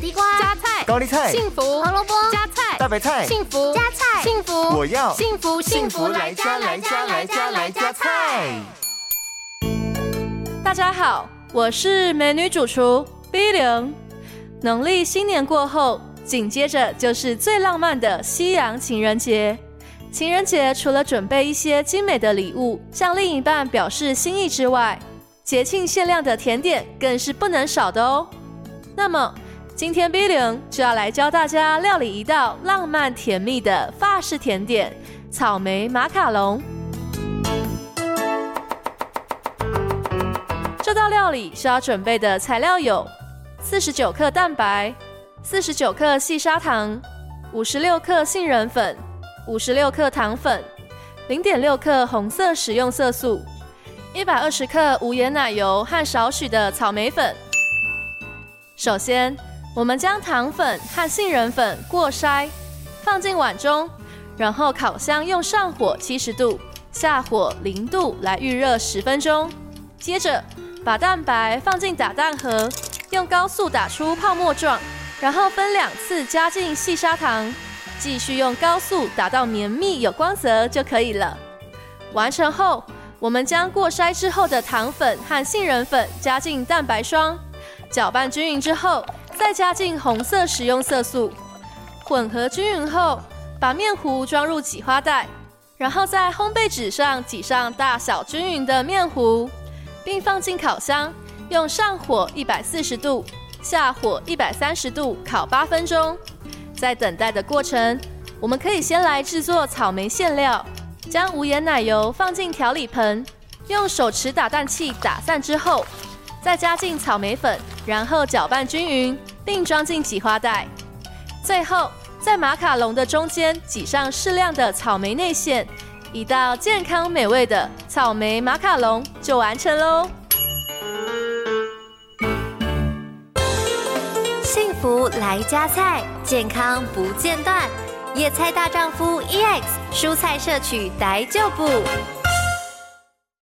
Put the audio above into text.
地瓜、加菜、高丽菜、幸福、胡萝卜、加菜、大白菜、幸福、加菜、幸福，我要幸福幸福来加来加来加来加菜。大家好，我是美女主厨 B 零。农历新年过后，紧接着就是最浪漫的西洋情人节。情人节除了准备一些精美的礼物，向另一半表示心意之外，节庆限量的甜点更是不能少的哦。那么，今天 Billion 就要来教大家料理一道浪漫甜蜜的法式甜点——草莓马卡龙。这道料理需要准备的材料有：四十九克蛋白、四十九克细砂糖、五十六克杏仁粉。五十六克糖粉，零点六克红色食用色素，一百二十克无盐奶油和少许的草莓粉。首先，我们将糖粉和杏仁粉过筛，放进碗中，然后烤箱用上火七十度，下火零度来预热十分钟。接着，把蛋白放进打蛋盒，用高速打出泡沫状，然后分两次加进细砂糖。继续用高速打到绵密有光泽就可以了。完成后，我们将过筛之后的糖粉和杏仁粉加进蛋白霜，搅拌均匀之后，再加进红色食用色素，混合均匀后，把面糊装入挤花袋，然后在烘焙纸上挤上大小均匀的面糊，并放进烤箱，用上火一百四十度，下火一百三十度烤八分钟。在等待的过程，我们可以先来制作草莓馅料。将无盐奶油放进调理盆，用手持打蛋器打散之后，再加进草莓粉，然后搅拌均匀，并装进挤花袋。最后，在马卡龙的中间挤上适量的草莓内馅，一道健康美味的草莓马卡龙就完成喽。幸福来加菜，健康不间断。野菜大丈夫 EX，蔬菜摄取逮就补。